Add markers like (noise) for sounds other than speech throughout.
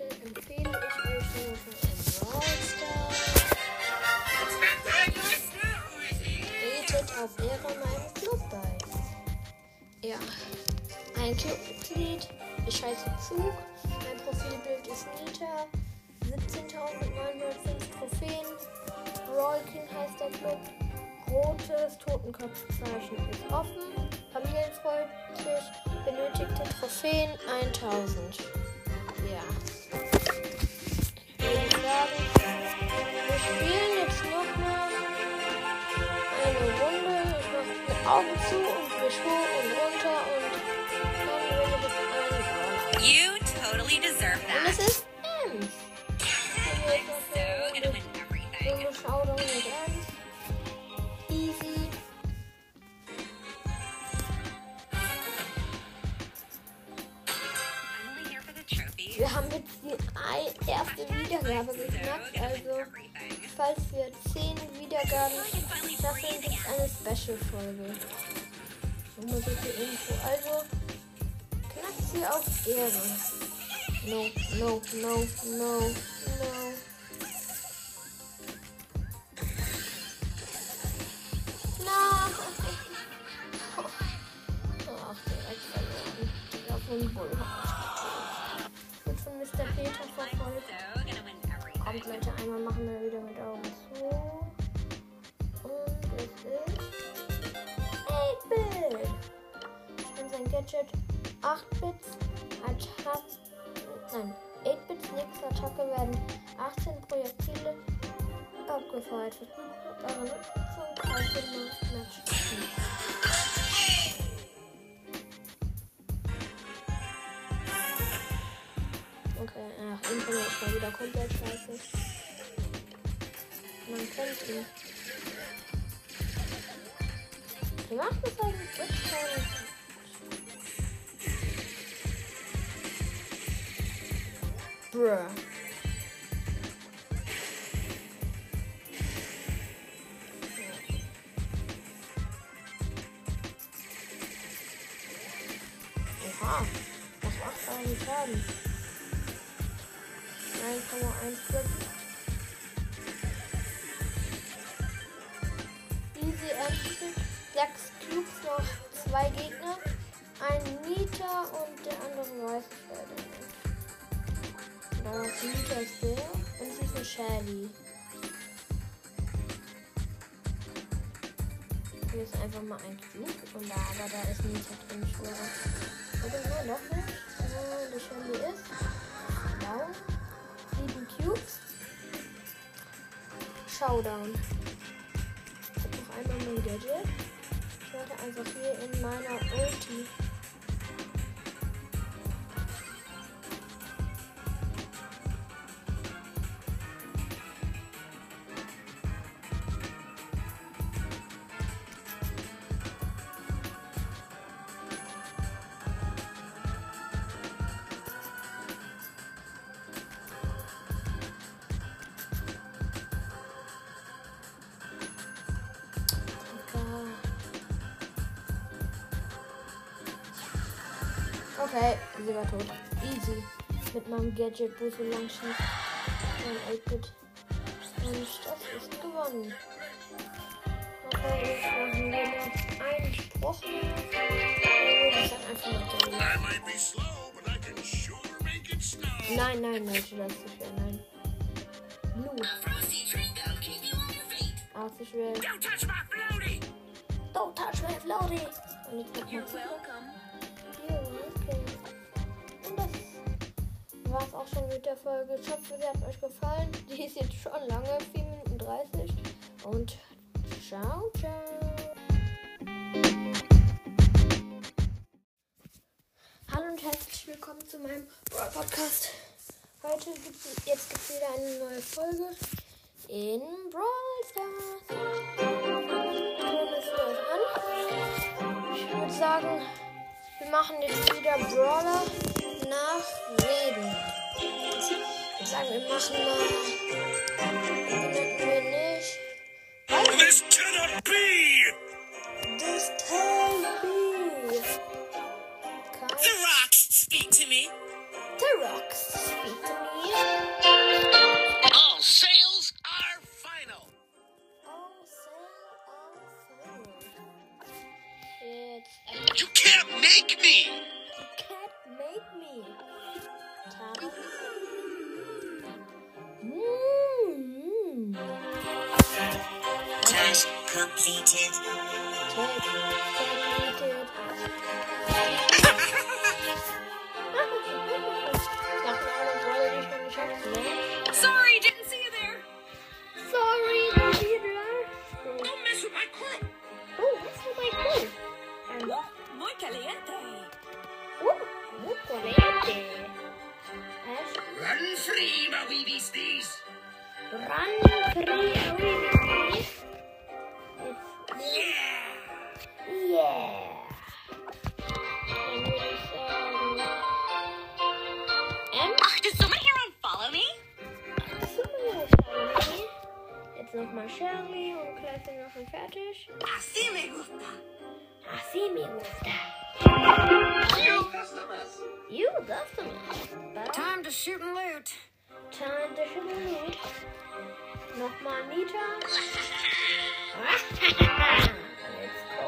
Heute empfehle ich euch nur von Stars. Tretet auf Ehre meinem Club bei. Ja, ein Clubmitglied. Ich heiße Zug. Mein Profilbild ist Nita. 17.905 Trophäen. Brawl heißt der Club. Rotes Totenkopfzeichen ist offen. Familienfreundlich. Benötigte Trophäen 1000. Ja. Augen zu und mich hoch Also, knackt sie auf Ehre. No, no, no, no, no. Kaufen und Match. Okay, ach, Internet ist mal wieder komplett scheiße. Man kennt ihn. Wie macht das eigentlich jetzt keine Bruh. Easy Endstück. Sechs Cubes noch zwei Gegner. Ein Nita und der andere weiß ich leider nicht. Da ist Nita ist der und sie ist eine Shelly. Hier ist einfach mal ein Cube und da, aber da ist Nita drin, ich. Oder nein, doch nicht. Äh, die Shelly ist blau. Cubes. Showdown. Ich hab noch einmal mein Gadget. Ich werde einfach hier in meiner Ulti. Okay, sie war tot. Easy. Mit meinem Gadget, wo so lang schießt. Mein 8-Bit. Und das ist gewonnen. Okay, jetzt machen wir noch einen Spruch. Ich würde dann einfach mal gehen. I might be slow, but I can sure make it snow. Nein, nein, Leute, das ist schwer. Nein. Feet. Auch zu schwer. Don't touch my floaty! Don't touch my floaty. Und jetzt noch You're mal. Und das war's auch schon mit der Folge. Ich hoffe, sie hat euch gefallen. Die ist jetzt schon lange, 4 Minuten 30. Und ciao, ciao. Hallo und herzlich willkommen zu meinem Brawl Podcast. Heute gibt's, jetzt gibt es wieder eine neue Folge in Brawl Stars. Ich würde sagen, wir machen jetzt wieder Brawler nach Reden. Ich würde sagen, wir machen mal. Wir nicht. This cannot be! Das Teil can't make me. You can't make me. Task completed. Task completed. Unfollow me? Super, Shirley. Jetzt nochmal Shirley und gleich sind wir schon fertig. Así me gusta. Así me gusta. You customers. You customers. Time to shoot and loot. Time to shoot and loot. Nochmal Nita. Let's go.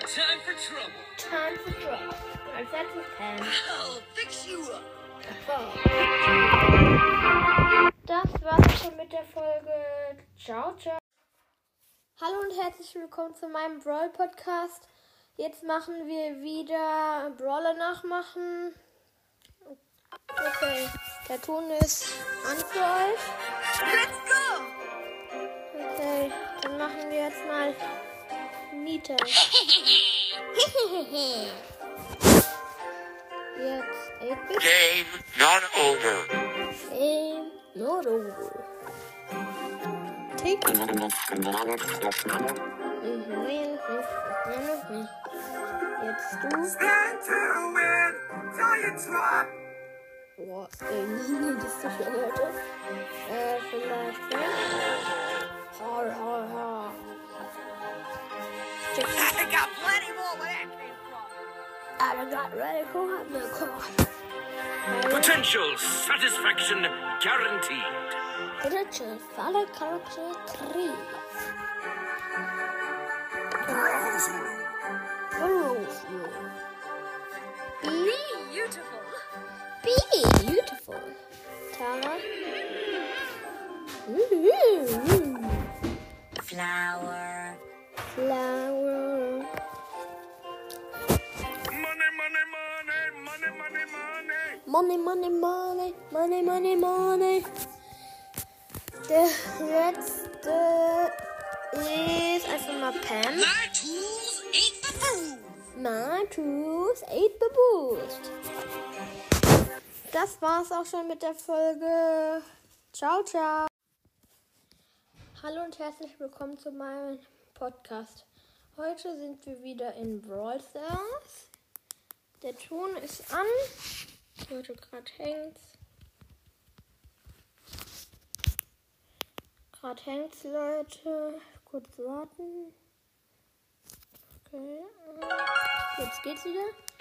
Time for trouble. Time for drop. Als letztes Pen. I'll fix you up. Das war's schon mit der Folge. Ciao, ciao. Hallo und herzlich willkommen zu meinem Brawl Podcast. Jetzt machen wir wieder Brawler nachmachen. Okay, der Ton ist an für euch. Let's go. Okay, dann machen wir jetzt mal Nita. (laughs) Jetzt 8-Bit. Game not over. Game not over. Tick. Jetzt du. Stand to win. Giant drop. O, neydi şöyle Eee fırlaştı. Har Ha ha Just I got plenty more where that came from. I got ready for the car. Potential satisfaction guaranteed. Potential valid character 3. Browsing. Browsing. Beautiful. Tara. Ooh. Flower. Flower. Money, money, money, money, money, money. Money, money, money, money, money, money. Der letzte ist einfach mal Pam. My tools ain't the fool. My Truth 8 Beboost. Das war's auch schon mit der Folge. Ciao, ciao. Hallo und herzlich willkommen zu meinem Podcast. Heute sind wir wieder in Brawl Stars. Der Ton ist an. Heute gerade hängt's. Gerade hängt's, Leute. Kurz warten. Okay. äh, Jetzt geht's wieder.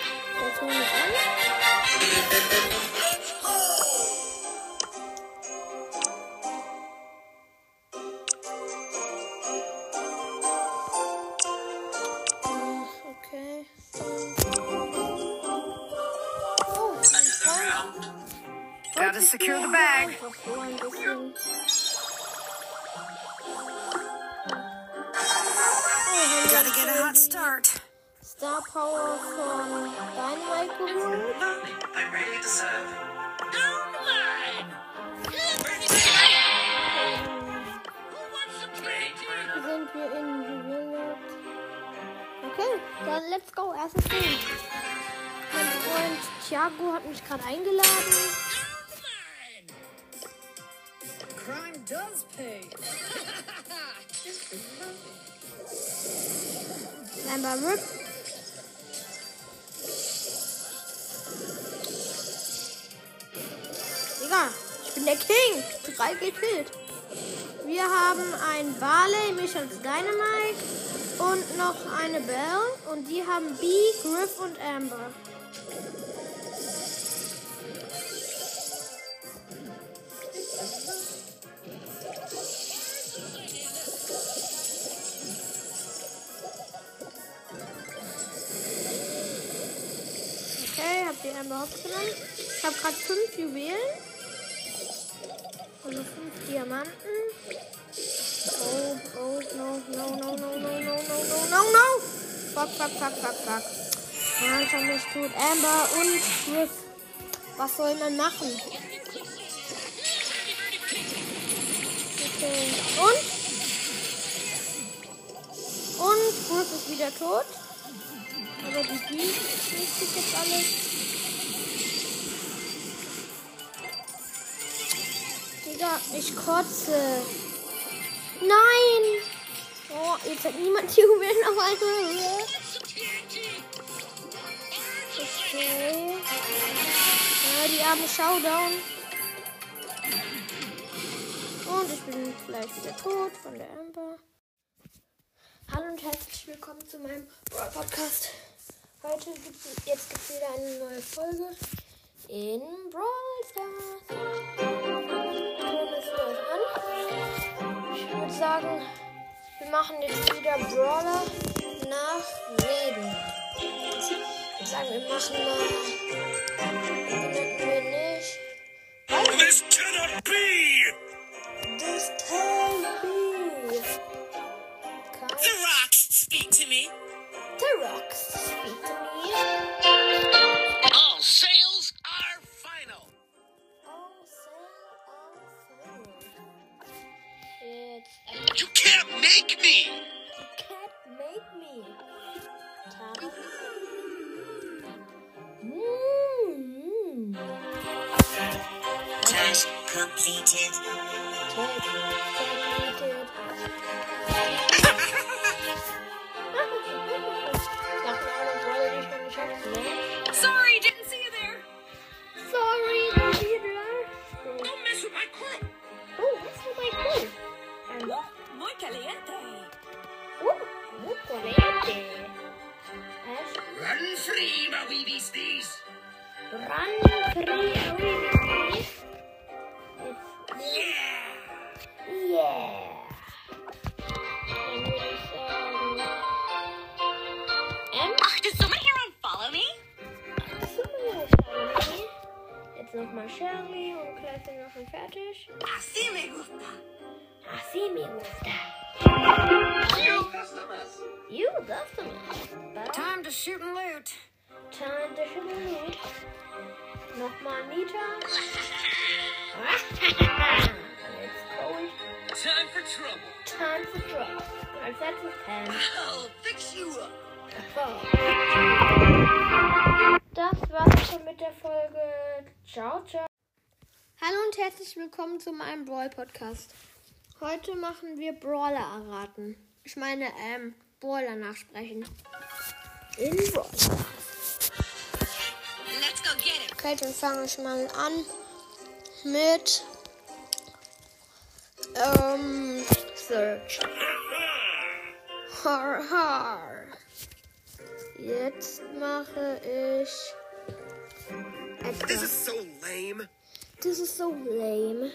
Gotta secure the bag. Star Power von Dynamite geholt. I'm ready to serve. Ähm, sind wir in Juwelier. Okay, dann let's go. Erstes Ding. Mein Freund Thiago hat mich gerade eingeladen. Crime does pay. Amber Rip. Digga, ich bin der King. Drei gekillt. Wir haben ein Barley, mich als Dynamite und noch eine Belle. Und die haben B, Griff und Amber. die Amber Hops genommen. Ich habe gerade fünf Juwelen. Also fünf Diamanten. Oh, oh, no, no, no, no, no, no, no, no, no, no. Fuck, fuck, fuck, fuck, fuck. Ja, ich hab mich tot. Amber und Griff. Was soll man machen? Okay. Und? Und Griff ist wieder tot. Aber die Bienen sich jetzt alles. Digga, ich kotze. Nein! Oh, jetzt hat niemand die Juwelen auf einmal. Okay. Ja, die arme Showdown. Und ich bin gleich wieder tot von der Amber. Hallo und herzlich willkommen zu meinem Brawl Podcast. Heute gibt es jetzt gibt's wieder eine neue Folge in Brawl Stars. Sagen, wir machen jetzt wieder Brawler nach Reden. Ich sagen, wir machen mal. Wir nicht. This cannot be! Das kann be. You can't make me. You can't make me. Mm. Task completed. Take, completed. free, my weebies, these. Run free, weebies. Cold. Time for trouble. Time for drop. Als letztes Pen. I'll fix you up. Das war's schon mit der Folge. Ciao, ciao. Hallo und herzlich willkommen zu meinem Brawl Podcast. Heute machen wir Brawler erraten. Ich meine, ähm, Brawler nachsprechen. In Brawl. Okay, dann fange ich mal an mit ähm, Search. Har, har. Jetzt mache ich This Edgar. is so lame. Das ist so lame.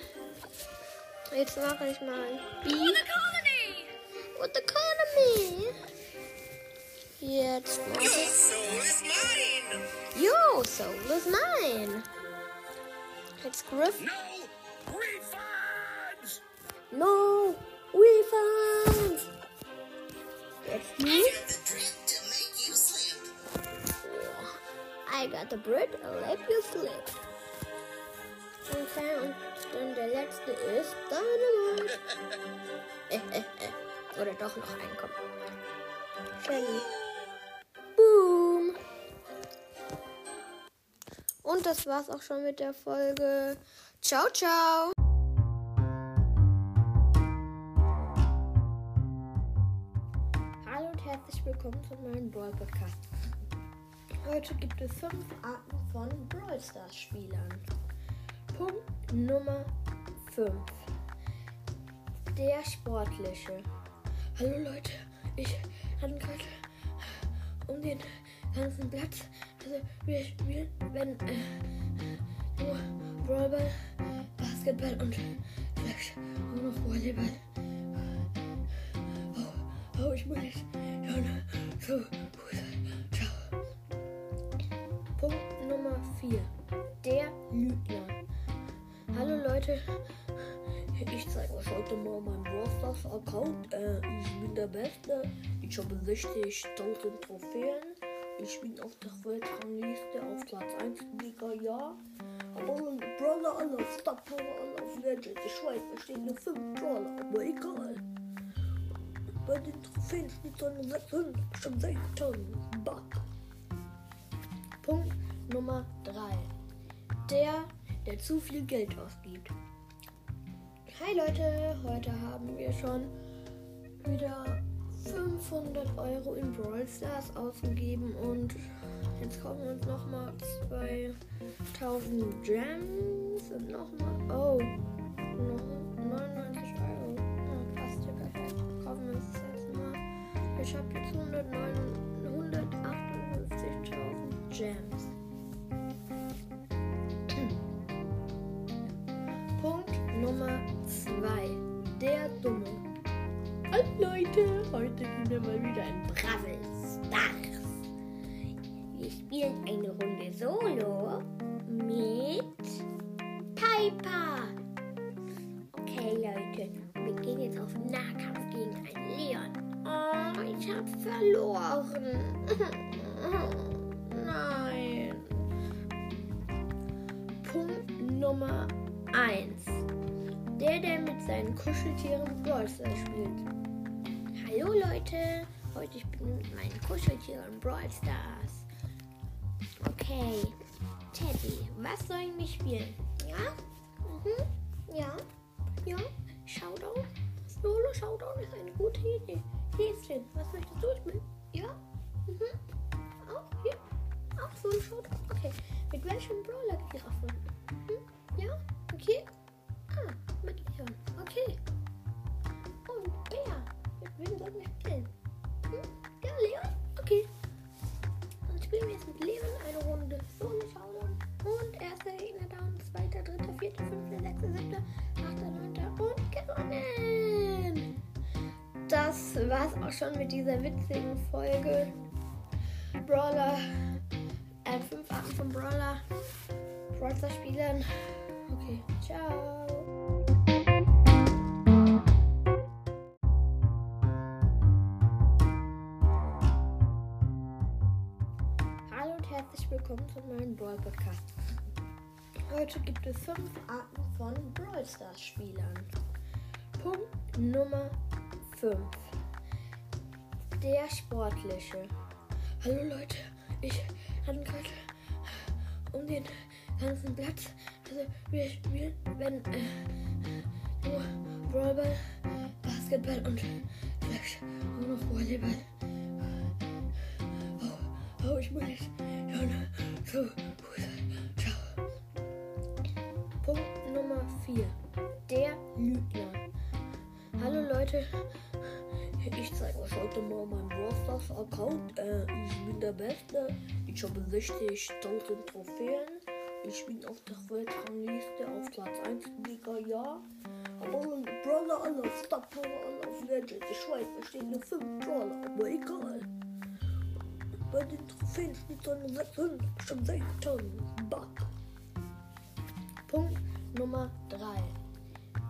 Jetzt mache ich mal B. The colony. What the economy? Jetzt Your soul is mine. Yo, Soul is mine. It's Griff. No refunds. No refunds. Jetzt me. Oh, I got the bread, I'll let you slip. Okay, und dann der letzte ist Dynamite. Oder doch noch einkommen. Shelly. Und das war's auch schon mit der Folge. Ciao, ciao. Hallo und herzlich willkommen zu meinem Brawl Podcast. Heute gibt es fünf Arten von Brawl Stars Spielern. Punkt Nummer 5. Der Sportliche. Hallo Leute, ich hatte gerade um den ganzen Platz wir spielen, wenn äh, nur Volleyball, Basketball und vielleicht auch noch Volleyball. Äh, oh, oh ich muss jetzt schon zu Fußball. Ciao. Punkt Nummer 4. Der Lügner. Hallo Leute. Ich zeige euch heute mal meinen Brawl Account. Äh, ich bin der Beste. Ich habe 60.000 Trophäen. Ich bin auf der Weltrangliste auf Platz 1 Liga, ja. Aber Brawler, alle auf Star alle auf Legend. Ich weiß, da stehen nur 5 Brawler, aber egal. Bei den Trophäen steht so eine 600, bestimmt 60.000 Buck. Punkt Nummer 3. Der, der zu viel Geld ausgibt. Hi Leute, heute haben wir schon wieder 500 Euro in Brawl Stars ausgegeben und jetzt kommen uns nochmal 2000 Gems und nochmal, oh, noch 99 Euro. Oh, passt ja perfekt. Kaufen wir uns das jetzt mal. Ich habe jetzt 109 158.000 Gems. Ein Bravel Stars. Wir spielen eine Runde Solo mit Piper. Okay, Leute, wir gehen jetzt auf Nahkampf gegen einen Leon. Oh, ich hab verloren. (laughs) Nein. Punkt Nummer 1. Der, der mit seinen Kuscheltieren Brawl spielt. Hallo Leute, heute ich bin mit meinen Kuscheltieren Brawl Stars. Okay, Teddy, was sollen wir spielen? Ja? Mhm. Ja? Ja? Showdown? Solo Showdown ist eine gute Idee. Häschen, was möchtest du spielen? Ja? Mhm. Auch hier? Auch Solo Showdown? Okay. Mit welchem Brawler Giraffe? Mhm. Ja? Okay. Auch schon mit dieser witzigen Folge. Brawler, äh, fünf Arten von Brawler, Brawl Stars Spielern. Okay, ciao. Hallo und herzlich willkommen zu meinem Brawl Podcast. Heute gibt es fünf Arten von Brawl Stars Spielern. Punkt Nummer 5. Der Sportliche. Hallo Leute, ich hatte gerade um den ganzen Platz. Also wir spielen, wenn äh, nur Brawlball, Basketball und vielleicht auch noch Volleyball. Oh, oh ich muss jetzt schon so gut. Ciao. Punkt Nummer 4. Der Lügner. Hallo Leute, ich zeige euch heute mal meinen Brawl Stars Account. Äh, ich bin der Beste. Ich habe 60.000 Trophäen. Ich bin auf der Weltrangliste auf Platz 1 Liga, ja. Aber Brawler, alle auf Star Power, alle auf Legend. Ich weiß, da stehen nur 5 Brawler, aber egal. Bei den Trophäen steht so eine 600, bestimmt 60.000 Buck. Punkt Nummer 3.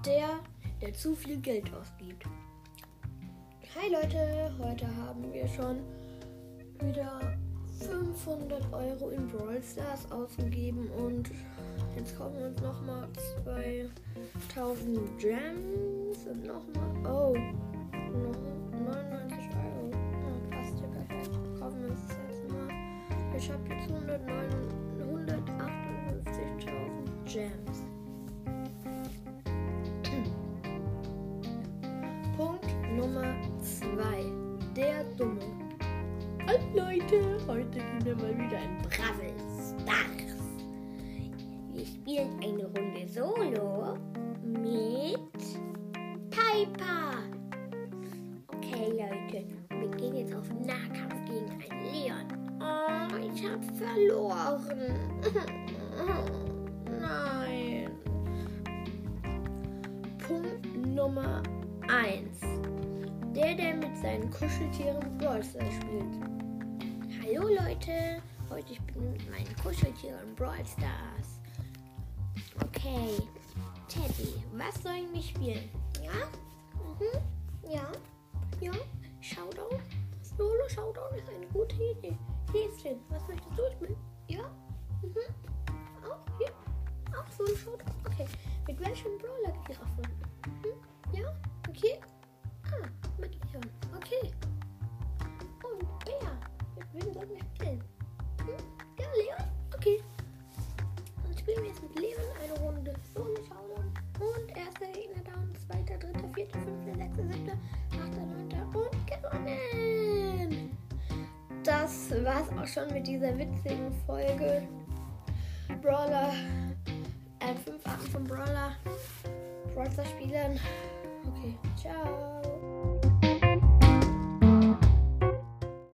Der, der zu viel Geld ausgibt. Hi Leute, heute haben wir schon wieder 500 Euro in Brawl Stars ausgegeben und jetzt kommen uns nochmal 2000 Gems und nochmal, oh, noch 99 Euro. Oh, passt ja perfekt. Kaufen wir uns das jetzt mal. Ich habe jetzt 109 158.000 Gems. Heute gehen wir mal wieder ein Bravel Stars. Wir spielen eine Runde Solo mit Piper. Okay, Leute, wir gehen jetzt auf Nahkampf gegen einen Leon. Oh, ich hab verloren. (laughs) Nein. Punkt Nummer 1. Der, der mit seinen Kuscheltieren Brawl spielt. Hallo Leute, heute ich bin mit meinen Kuscheltieren Brawl Stars. Okay, Teddy, was sollen wir spielen? Ja? Mhm. Ja? Ja? Showdown? Solo Showdown ist eine gute Idee. Häschen, was möchtest du spielen? Ja? Mhm. Auch hier? Auch Solo Showdown? Okay. Mit welchem Brawler Giraffe? Mhm. Auch schon mit dieser witzigen Folge. Brawler, äh, fünf Arten von Brawler, Brawler spielen. Okay, ciao.